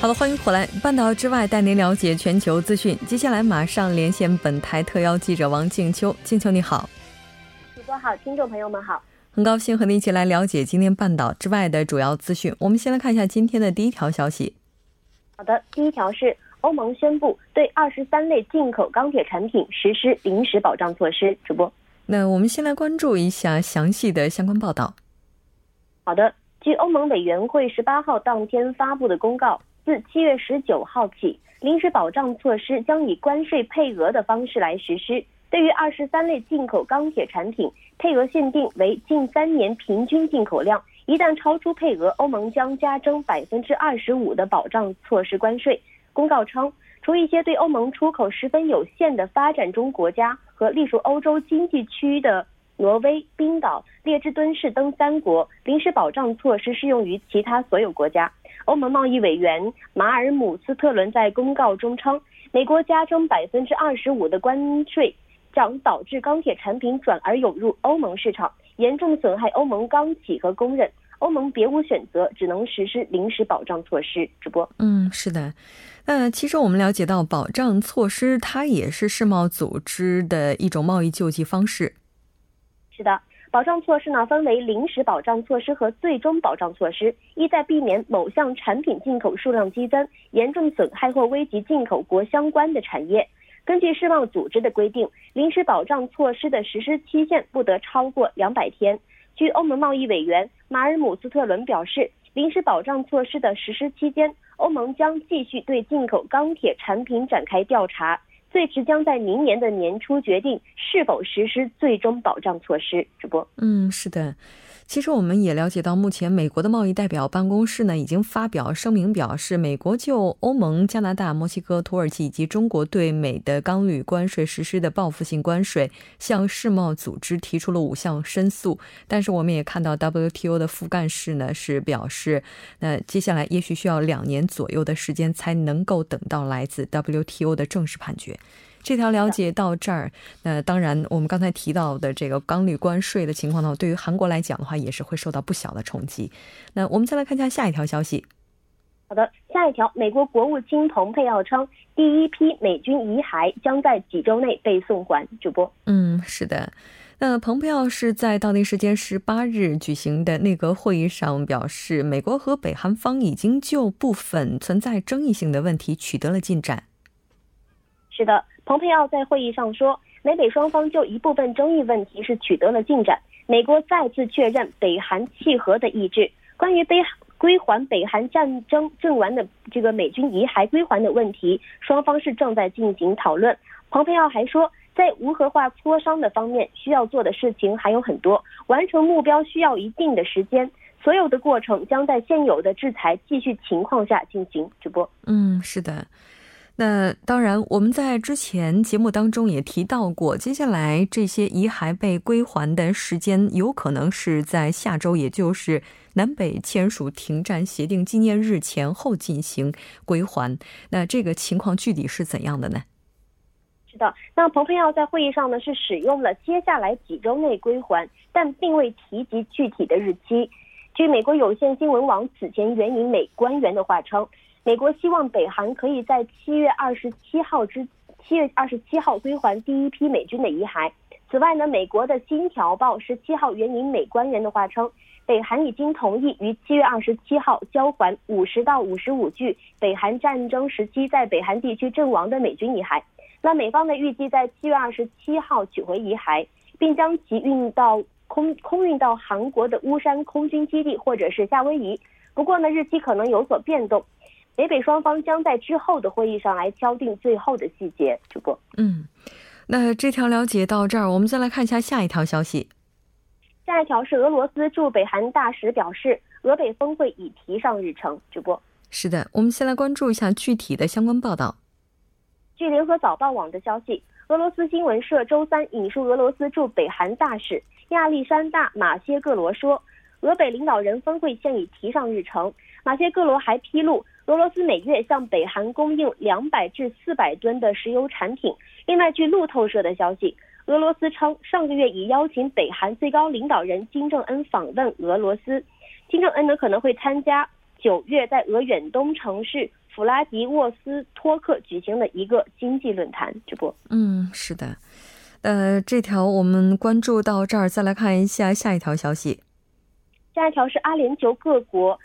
好的，欢迎回来。半岛之外，带您了解全球资讯。接下来马上连线本台特邀记者王静秋。静秋，你好。主播好，听众朋友们好。很高兴和您一起来了解今天半岛之外的主要资讯。我们先来看一下今天的第一条消息。好的，第一条是欧盟宣布对二十三类进口钢铁产品实施临时保障措施。主播，那我们先来关注一下详细的相关报道。好的，据欧盟委员会十八号当天发布的公告。自七月十九号起，临时保障措施将以关税配额的方式来实施。对于二十三类进口钢铁产品，配额限定为近三年平均进口量，一旦超出配额，欧盟将加征百分之二十五的保障措施关税。公告称，除一些对欧盟出口十分有限的发展中国家和隶属欧洲经济区的挪威、冰岛、列支敦士登三国，临时保障措施适用于其他所有国家。欧盟贸易委员马尔姆斯特伦在公告中称，美国加征百分之二十五的关税，将导致钢铁产品转而涌入欧盟市场，严重损害欧盟钢企和工人。欧盟别无选择，只能实施临时保障措施。直播，嗯，是的。那其实我们了解到，保障措施它也是世贸组织的一种贸易救济方式。是的。保障措施呢，分为临时保障措施和最终保障措施，意在避免某项产品进口数量激增，严重损害或危及进口国相关的产业。根据世贸组织的规定，临时保障措施的实施期限不得超过两百天。据欧盟贸易委员马尔姆斯特伦表示，临时保障措施的实施期间，欧盟将继续对进口钢铁产品展开调查。最迟将在明年的年初决定是否实施最终保障措施。主播，嗯，是的。其实我们也了解到，目前美国的贸易代表办公室呢已经发表声明，表示美国就欧盟、加拿大、墨西哥、土耳其以及中国对美的钢铝关税实施的报复性关税，向世贸组织提出了五项申诉。但是我们也看到 WTO 的副干事呢是表示，那接下来也许需要两年左右的时间才能够等到来自 WTO 的正式判决。这条了解到这儿，那当然，我们刚才提到的这个钢铝关税的情况呢，对于韩国来讲的话，也是会受到不小的冲击。那我们再来看一下下一条消息。好的，下一条，美国国务卿蓬佩奥称，第一批美军遗骸将在几周内被送还。主播，嗯，是的。那蓬佩奥是在当地时间十八日举行的内阁会议上表示，美国和北韩方已经就部分存在争议性的问题取得了进展。是的。蓬佩奥在会议上说，美北双方就一部分争议问题是取得了进展。美国再次确认北韩契合的意志。关于北归还北韩战争阵亡的这个美军遗骸归还的问题，双方是正在进行讨论。蓬佩奥还说，在无核化磋商的方面，需要做的事情还有很多，完成目标需要一定的时间。所有的过程将在现有的制裁继续情况下进行。直播，嗯，是的。那当然，我们在之前节目当中也提到过，接下来这些遗骸被归还的时间有可能是在下周，也就是南北签署停战协定纪念日前后进行归还。那这个情况具体是怎样的呢？是的，那蓬佩奥在会议上呢是使用了接下来几周内归还，但并未提及具体的日期。据美国有线新闻网此前援引美官员的话称。美国希望北韩可以在七月二十七号之七月二十七号归还第一批美军的遗骸。此外呢，美国的新条报十七号援引美官员的话称，北韩已经同意于七月二十七号交还五十到五十五具北韩战争时期在北韩地区阵亡的美军遗骸。那美方呢预计在七月二十七号取回遗骸，并将其运到空空运到韩国的乌山空军基地或者是夏威夷。不过呢，日期可能有所变动。北北双方将在之后的会议上来敲定最后的细节。主播，嗯，那这条了解到这儿，我们再来看一下下一条消息。下一条是俄罗斯驻北韩大使表示，俄北峰会已提上日程。主播，是的，我们先来关注一下具体的相关报道。据联合早报网的消息，俄罗斯新闻社周三引述俄罗斯驻北韩大使亚历山大·马歇戈罗说，俄北领导人峰会现已提上日程。马歇戈罗还披露，俄罗斯每月向北韩供应两百至四百吨的石油产品。另外，据路透社的消息，俄罗斯称上个月已邀请北韩最高领导人金正恩访问俄罗斯，金正恩呢可能会参加九月在俄远东城市。弗拉迪沃斯托克举行的一个经济论坛直播。嗯，是的。呃，这条我们关注到这儿，再来看一下下一条消息。下一条是阿联酋各国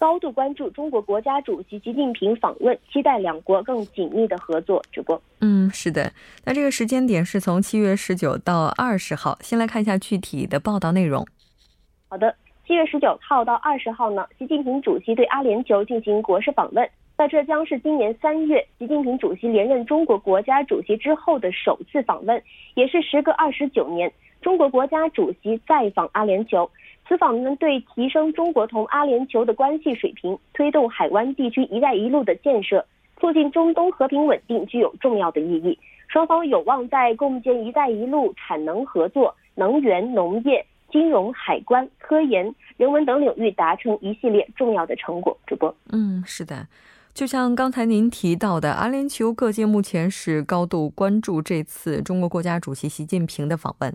高度关注中国国家主席习近平访问，期待两国更紧密的合作。直播。嗯，是的。那这个时间点是从七月十九到二十号。先来看一下具体的报道内容。好的，七月十九号到二十号呢，习近平主席对阿联酋进行国事访问。那这将是今年三月习近平主席连任中国国家主席之后的首次访问，也是时隔二十九年中国国家主席再访阿联酋。此访呢对提升中国同阿联酋的关系水平、推动海湾地区“一带一路”的建设、促进中东和平稳定具有重要的意义。双方有望在共建“一带一路”产能合作、能源、农业、金融、海关、科研、人文等领域达成一系列重要的成果。主播，嗯，是的。就像刚才您提到的，阿联酋各界目前是高度关注这次中国国家主席习近平的访问。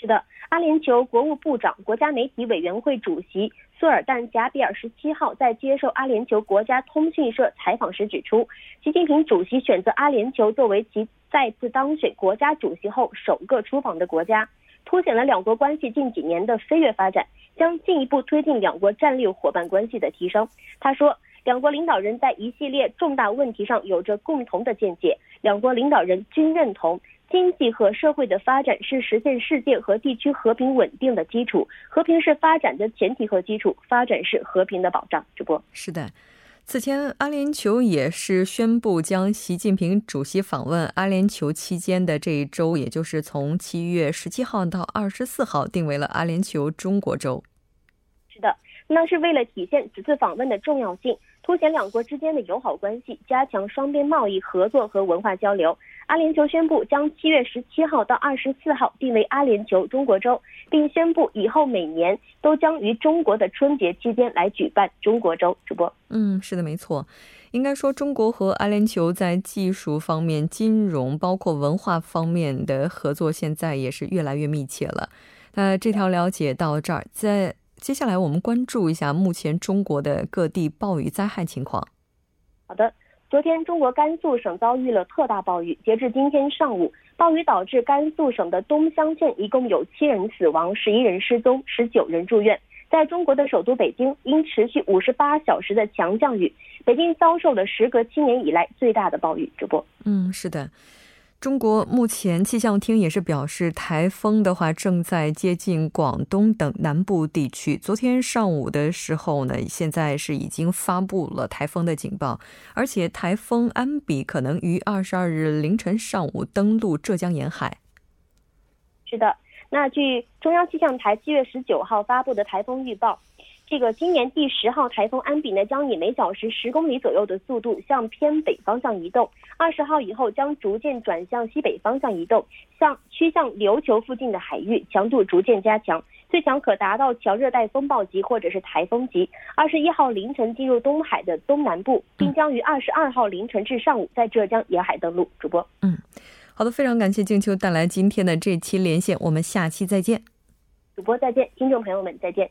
是的，阿联酋国务部长、国家媒体委员会主席苏尔旦·贾比尔十七号在接受阿联酋国家通讯社采访时指出，习近平主席选择阿联酋作为其再次当选国家主席后首个出访的国家，凸显了两国关系近几年的飞跃发展，将进一步推进两国战略伙伴关系的提升。他说。两国领导人在一系列重大问题上有着共同的见解。两国领导人均认同，经济和社会的发展是实现世界和地区和平稳定的基础。和平是发展的前提和基础，发展是和平的保障。主播是的，此前阿联酋也是宣布将习近平主席访问阿联酋期间的这一周，也就是从七月十七号到二十四号，定为了阿联酋中国周。是的，那是为了体现此次访问的重要性。凸显两国之间的友好关系，加强双边贸易合作和文化交流。阿联酋宣布将七月十七号到二十四号定为阿联酋中国周，并宣布以后每年都将于中国的春节期间来举办中国周。主播，嗯，是的，没错。应该说，中国和阿联酋在技术方面、金融包括文化方面的合作，现在也是越来越密切了。那这条了解到这儿，在。接下来我们关注一下目前中国的各地暴雨灾害情况。好的，昨天中国甘肃省遭遇了特大暴雨，截至今天上午，暴雨导致甘肃省的东乡县一共有七人死亡，十一人失踪，十九人住院。在中国的首都北京，因持续五十八小时的强降雨，北京遭受了时隔七年以来最大的暴雨。直播，嗯，是的。中国目前气象厅也是表示，台风的话正在接近广东等南部地区。昨天上午的时候呢，现在是已经发布了台风的警报，而且台风安比可能于二十二日凌晨上午登陆浙江沿海。是的，那据中央气象台七月十九号发布的台风预报。这个今年第十号台风安比呢，将以每小时十公里左右的速度向偏北方向移动。二十号以后将逐渐转向西北方向移动，向趋向琉球附近的海域，强度逐渐加强，最强可达到强热带风暴级或者是台风级。二十一号凌晨进入东海的东南部，并将于二十二号凌晨至上午在浙江沿海登陆。主播，嗯，好的，非常感谢静秋带来今天的这期连线，我们下期再见。主播再见，听众朋友们再见。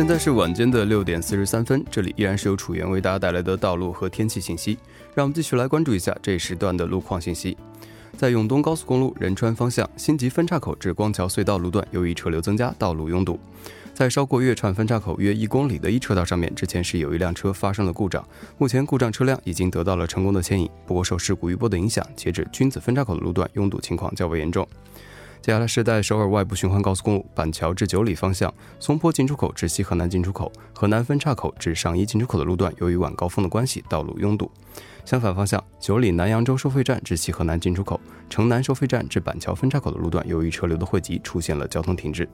现在是晚间的六点四十三分，这里依然是由楚源为大家带来的道路和天气信息。让我们继续来关注一下这一时段的路况信息。在永东高速公路仁川方向新集分岔口至光桥隧道路段，由于车流增加，道路拥堵。在稍过月串分岔口约一公里的一车道上面，之前是有一辆车发生了故障，目前故障车辆已经得到了成功的牵引。不过受事故余波的影响，截止君子分岔口的路段拥堵情况较为严重。接下来是在首尔外部循环高速公路板桥至九里方向松坡进出口至西河南进出口、河南分岔口至上一进出口的路段，由于晚高峰的关系，道路拥堵。相反方向，九里南扬州收费站至西河南进出口、城南收费站至板桥分岔口的路段，由于车流的汇集，出现了交通停滞。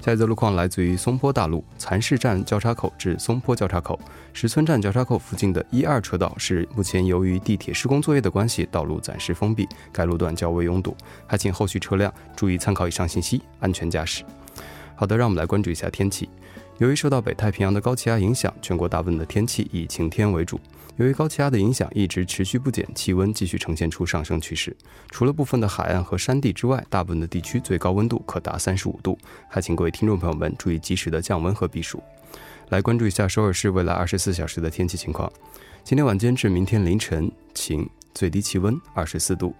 下一则路况来自于松坡大路蚕市站交叉口至松坡交叉口、石村站交叉口附近的一二车道是目前由于地铁施工作业的关系，道路暂时封闭，该路段较为拥堵，还请后续车辆注意参考以上信息，安全驾驶。好的，让我们来关注一下天气。由于受到北太平洋的高气压影响，全国大部分的天气以晴天为主。由于高气压的影响一直持续不减，气温继续呈现出上升趋势。除了部分的海岸和山地之外，大部分的地区最高温度可达三十五度。还请各位听众朋友们注意及时的降温和避暑。来关注一下首尔市未来二十四小时的天气情况。今天晚间至明天凌晨晴，最低气温二十四度；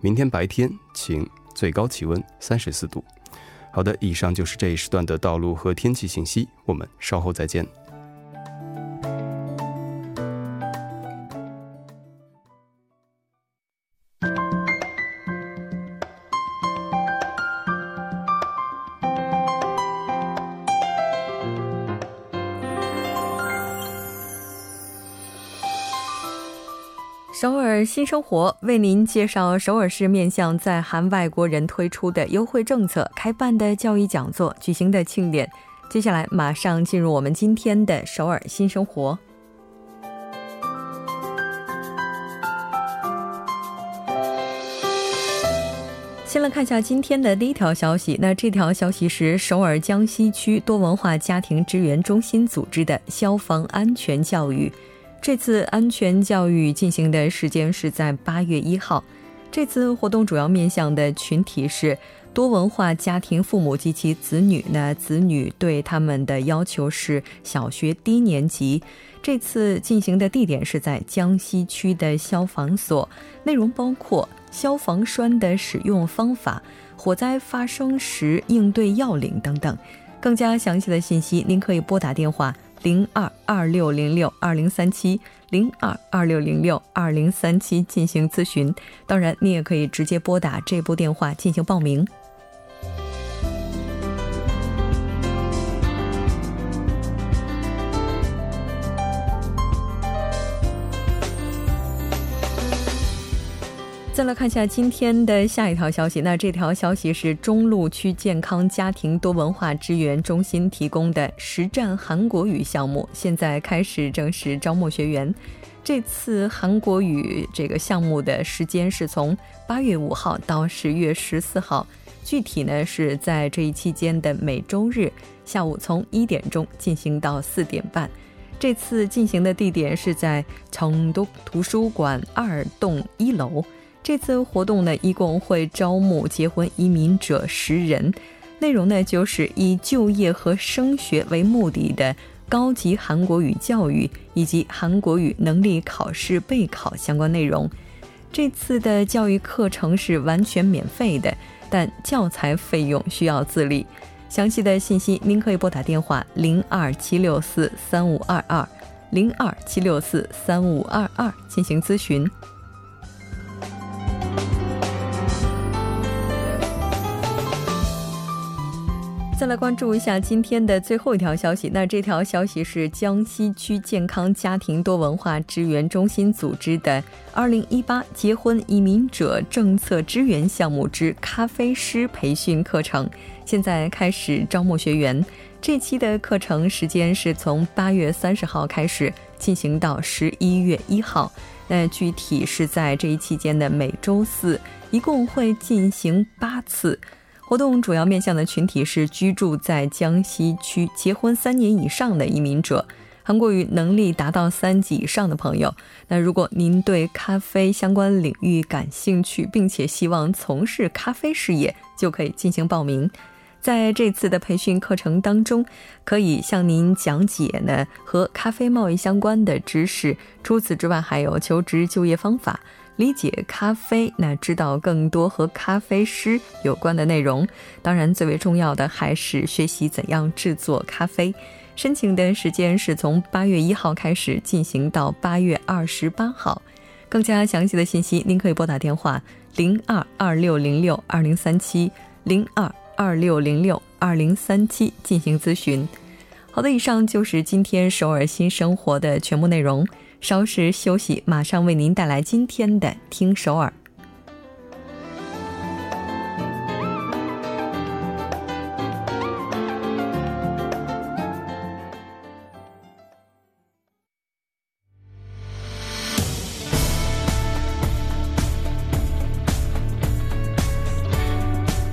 明天白天晴，最高气温三十四度。好的，以上就是这一时段的道路和天气信息。我们稍后再见。首尔新生活为您介绍首尔市面向在韩外国人推出的优惠政策、开办的教育讲座、举行的庆典。接下来马上进入我们今天的首尔新生活。先来看一下今天的第一条消息，那这条消息是首尔江西区多文化家庭支援中心组织的消防安全教育。这次安全教育进行的时间是在八月一号。这次活动主要面向的群体是多文化家庭父母及其子女。那子女对他们的要求是小学低年级。这次进行的地点是在江西区的消防所，内容包括消防栓的使用方法、火灾发生时应对要领等等。更加详细的信息，您可以拨打电话。零二二六零六二零三七零二二六零六二零三七进行咨询，当然，你也可以直接拨打这部电话进行报名。再来看一下今天的下一条消息，那这条消息是中路区健康家庭多文化支援中心提供的实战韩国语项目，现在开始正式招募学员。这次韩国语这个项目的时间是从八月五号到十月十四号，具体呢是在这一期间的每周日下午从一点钟进行到四点半。这次进行的地点是在成都图书馆二栋一楼。这次活动呢，一共会招募结婚移民者十人，内容呢就是以就业和升学为目的的高级韩国语教育以及韩国语能力考试备考相关内容。这次的教育课程是完全免费的，但教材费用需要自立。详细的信息您可以拨打电话零二七六四三五二二零二七六四三五二二进行咨询。再来关注一下今天的最后一条消息。那这条消息是江西区健康家庭多文化支援中心组织的“二零一八结婚移民者政策支援项目之咖啡师培训课程”，现在开始招募学员。这期的课程时间是从八月三十号开始进行到十一月一号。那具体是在这一期间的每周四，一共会进行八次。活动主要面向的群体是居住在江西区、结婚三年以上的移民者，韩国语能力达到三级以上的朋友。那如果您对咖啡相关领域感兴趣，并且希望从事咖啡事业，就可以进行报名。在这次的培训课程当中，可以向您讲解呢和咖啡贸易相关的知识。除此之外，还有求职就业方法。理解咖啡，那知道更多和咖啡师有关的内容。当然，最为重要的还是学习怎样制作咖啡。申请的时间是从八月一号开始进行到八月二十八号。更加详细的信息，您可以拨打电话零二二六零六二零三七零二二六零六二零三七进行咨询。好的，以上就是今天首尔新生活的全部内容。稍事休息，马上为您带来今天的《听首尔》。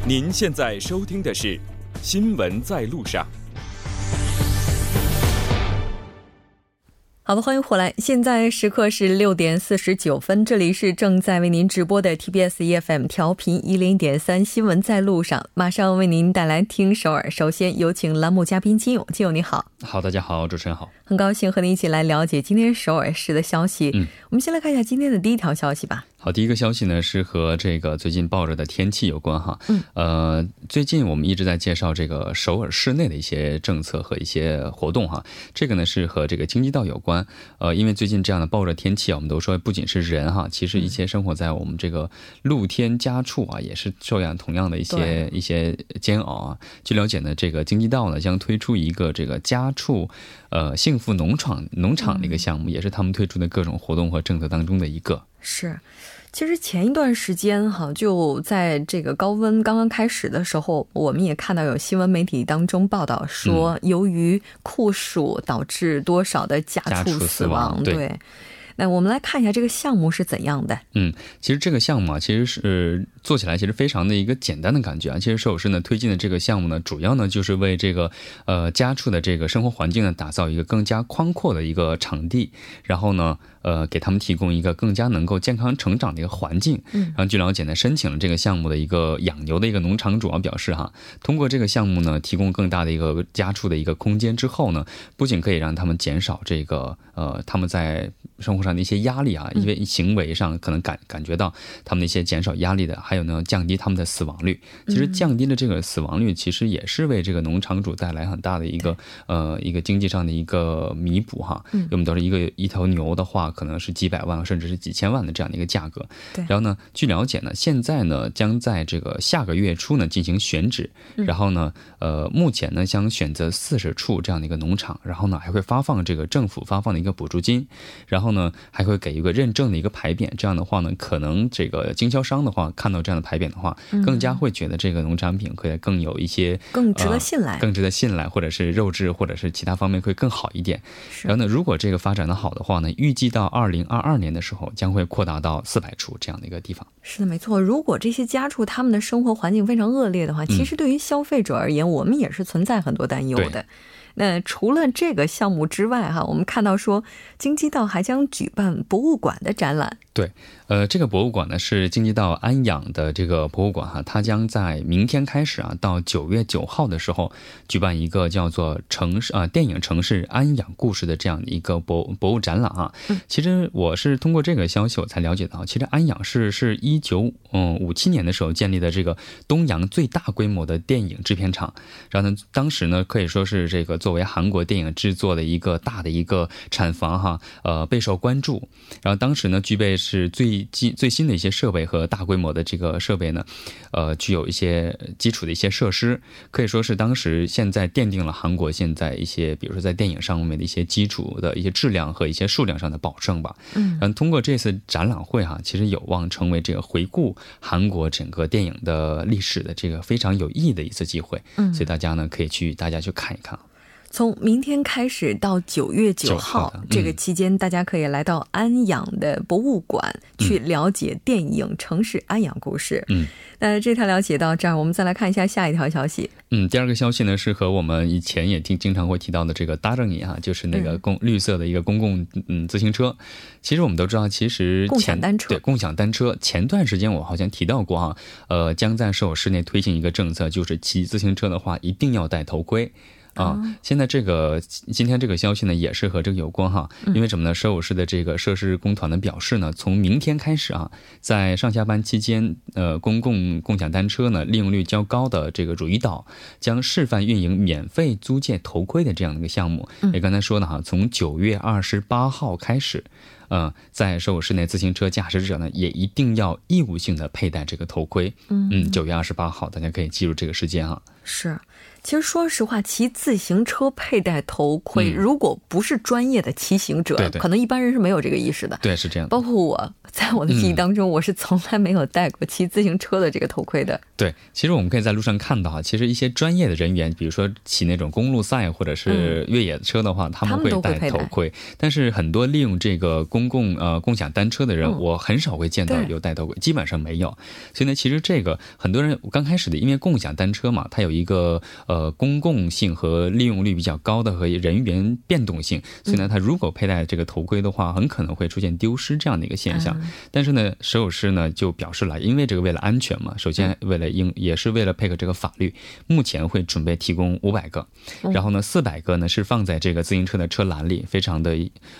您现在收听的是《新闻在路上》。好的，欢迎回来。现在时刻是六点四十九分，这里是正在为您直播的 TBS EFM 调频一零点三新闻在路上，马上为您带来听首尔。首先有请栏目嘉宾金勇，金勇你好。好，大家好，主持人好，很高兴和您一起来了解今天首尔市的消息。嗯，我们先来看一下今天的第一条消息吧。好，第一个消息呢是和这个最近暴热的天气有关哈。嗯，呃，最近我们一直在介绍这个首尔市内的一些政策和一些活动哈。这个呢是和这个京畿道有关。呃，因为最近这样的暴热天气啊，我们都说不仅是人哈，其实一些生活在我们这个露天家畜啊，也是受样同样的一些一些煎熬啊。据了解呢，这个京畿道呢将推出一个这个家畜呃幸福农场农场的一个项目，也是他们推出的各种活动和政策当中的一个。是。其实前一段时间哈，就在这个高温刚刚开始的时候，我们也看到有新闻媒体当中报道说，由于酷暑导致多少的家畜死亡。对。那我们来看一下这个项目是怎样的。嗯，其实这个项目啊，其实是做起来其实非常的一个简单的感觉啊。其实首师呢推进的这个项目呢，主要呢就是为这个呃家畜的这个生活环境呢打造一个更加宽阔的一个场地，然后呢呃给他们提供一个更加能够健康成长的一个环境。嗯，然后据了解呢，申请了这个项目的一个养牛的一个农场主要表示哈，通过这个项目呢，提供更大的一个家畜的一个空间之后呢，不仅可以让他们减少这个呃他们在生活上的一些压力啊，因为行为上可能感感觉到他们的一些减少压力的，还有呢，降低他们的死亡率。其实降低了这个死亡率，其实也是为这个农场主带来很大的一个呃一个经济上的一个弥补哈。嗯，我们都是一个一头牛的话，可能是几百万甚至是几千万的这样的一个价格。对。然后呢，据了解呢，现在呢将在这个下个月初呢进行选址，然后呢，呃，目前呢将选择四十处这样的一个农场，然后呢还会发放这个政府发放的一个补助金，然后呢。还会给一个认证的一个牌匾，这样的话呢，可能这个经销商的话看到这样的牌匾的话，更加会觉得这个农产品可以更有一些更值得信赖，更值得信赖，或者是肉质或者是其他方面会更好一点。然后呢，如果这个发展的好的话呢，预计到二零二二年的时候将会扩大到四百处这样的一个地方。是的，没错。如果这些家畜他们的生活环境非常恶劣的话，其实对于消费者而言，我们也是存在很多担忧的。那除了这个项目之外，哈，我们看到说，京畿道还将举办博物馆的展览。对。呃，这个博物馆呢是京畿道安养的这个博物馆哈，它将在明天开始啊，到九月九号的时候举办一个叫做城市啊电影城市安养故事的这样的一个博博物展览啊。其实我是通过这个消息我才了解到，其实安养市是一九嗯五七年的时候建立的这个东洋最大规模的电影制片厂，然后呢，当时呢可以说是这个作为韩国电影制作的一个大的一个产房哈，呃备受关注。然后当时呢具备是最最最新的一些设备和大规模的这个设备呢，呃，具有一些基础的一些设施，可以说是当时现在奠定了韩国现在一些，比如说在电影上面的一些基础的一些质量和一些数量上的保证吧。嗯，然后，通过这次展览会哈，其实有望成为这个回顾韩国整个电影的历史的这个非常有意义的一次机会。嗯，所以大家呢可以去大家去看一看。从明天开始到九月九号这个期间，大家可以来到安阳的博物馆去了解电影《城市安阳》故事。嗯，那这条了解到这儿，我们再来看一下下一条消息。嗯，第二个消息呢是和我们以前也听经常会提到的这个搭正你啊，就是那个公绿色的一个公共嗯自行车。其实我们都知道，其实共享单车对共享单车，前段时间我好像提到过哈，呃，将在首尔市内推行一个政策，就是骑自行车的话一定要戴头盔。啊，现在这个今天这个消息呢，也是和这个有关哈。因为什么呢？首尔市的这个设施工团呢表示呢，从明天开始啊，在上下班期间，呃，公共共享单车呢利用率较高的这个汝矣岛，将示范运营免费租借头盔的这样的一个项目。也刚才说的哈，从九月二十八号开始，嗯，在首尔市内自行车驾驶者呢，也一定要义务性的佩戴这个头盔。嗯，九月二十八号，大家可以记住这个时间啊。是。其实，说实话，骑自行车佩戴头盔，如果不是专业的骑行者，可能一般人是没有这个意识的。对，是这样。包括我。在我的记忆当中，我是从来没有戴过骑自行车的这个头盔的。对，其实我们可以在路上看到哈，其实一些专业的人员，比如说骑那种公路赛或者是越野车的话，他们会戴头盔。但是很多利用这个公共呃共享单车的人，我很少会见到有戴头盔，基本上没有。所以呢，其实这个很多人刚开始的，因为共享单车嘛，它有一个呃公共性和利用率比较高的和人员变动性，所以呢，他如果佩戴这个头盔的话，很可能会出现丢失这样的一个现象。但是呢，石有师呢就表示了，因为这个为了安全嘛，首先为了应也是为了配合这个法律，目前会准备提供五百个，然后呢四百个呢是放在这个自行车的车篮里，非常的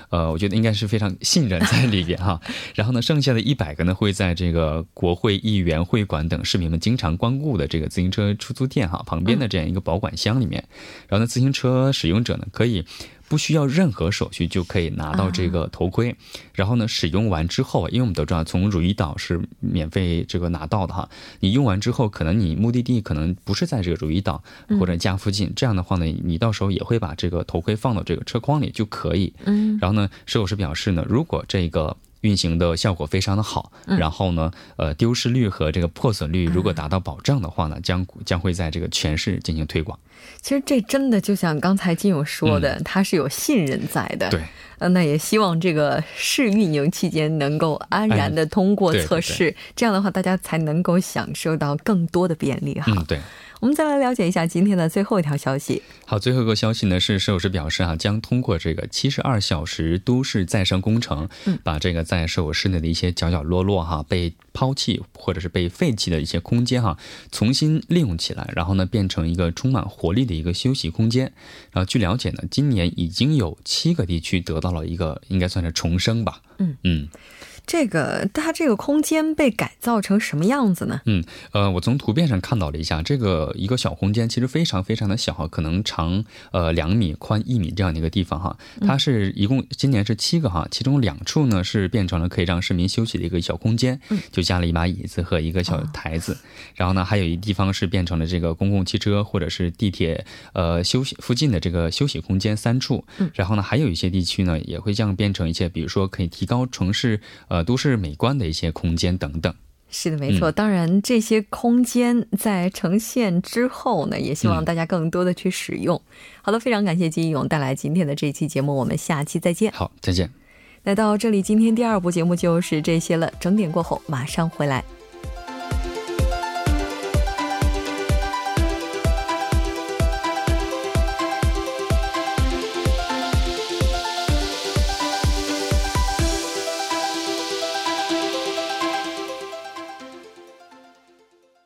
呃，我觉得应该是非常信任在里边哈。然后呢剩下的一百个呢会在这个国会议员会馆等市民们经常光顾的这个自行车出租店哈旁边的这样一个保管箱里面，然后呢自行车使用者呢可以。不需要任何手续就可以拿到这个头盔，然后呢，使用完之后，因为我们都知道从汝矣岛是免费这个拿到的哈，你用完之后，可能你目的地可能不是在这个汝矣岛或者家附近，这样的话呢，你到时候也会把这个头盔放到这个车筐里就可以。嗯，然后呢，石友师表示呢，如果这个。运行的效果非常的好，然后呢，呃，丢失率和这个破损率如果达到保障的话呢，将将会在这个全市进行推广。其实这真的就像刚才金勇说的，他是有信任在的。对，呃，那也希望这个试运营期间能够安然的通过测试，这样的话大家才能够享受到更多的便利哈。嗯，对。我们再来了解一下今天的最后一条消息。好，最后一个消息呢是，市表示啊，将通过这个七十二小时都市再生工程，把这个在首尔市内的一些角角落落哈被抛弃或者是被废弃的一些空间哈，重新利用起来，然后呢变成一个充满活力的一个休息空间。然后据了解呢，今年已经有七个地区得到了一个应该算是重生吧。嗯嗯。这个它这个空间被改造成什么样子呢？嗯，呃，我从图片上看到了一下，这个一个小空间其实非常非常的小，可能长呃两米，宽一米这样的一个地方哈。它是一共今年是七个哈，其中两处呢是变成了可以让市民休息的一个小空间，就加了一把椅子和一个小台子。然后呢，还有一地方是变成了这个公共汽车或者是地铁呃休息附近的这个休息空间三处。然后呢，还有一些地区呢也会这样变成一些，比如说可以提高城市呃。呃，都市美观的一些空间等等，是的，没错。当然，这些空间在呈现之后呢，也希望大家更多的去使用。好的，非常感谢金勇带来今天的这期节目，我们下期再见。好，再见。来到这里，今天第二部节目就是这些了。整点过后马上回来。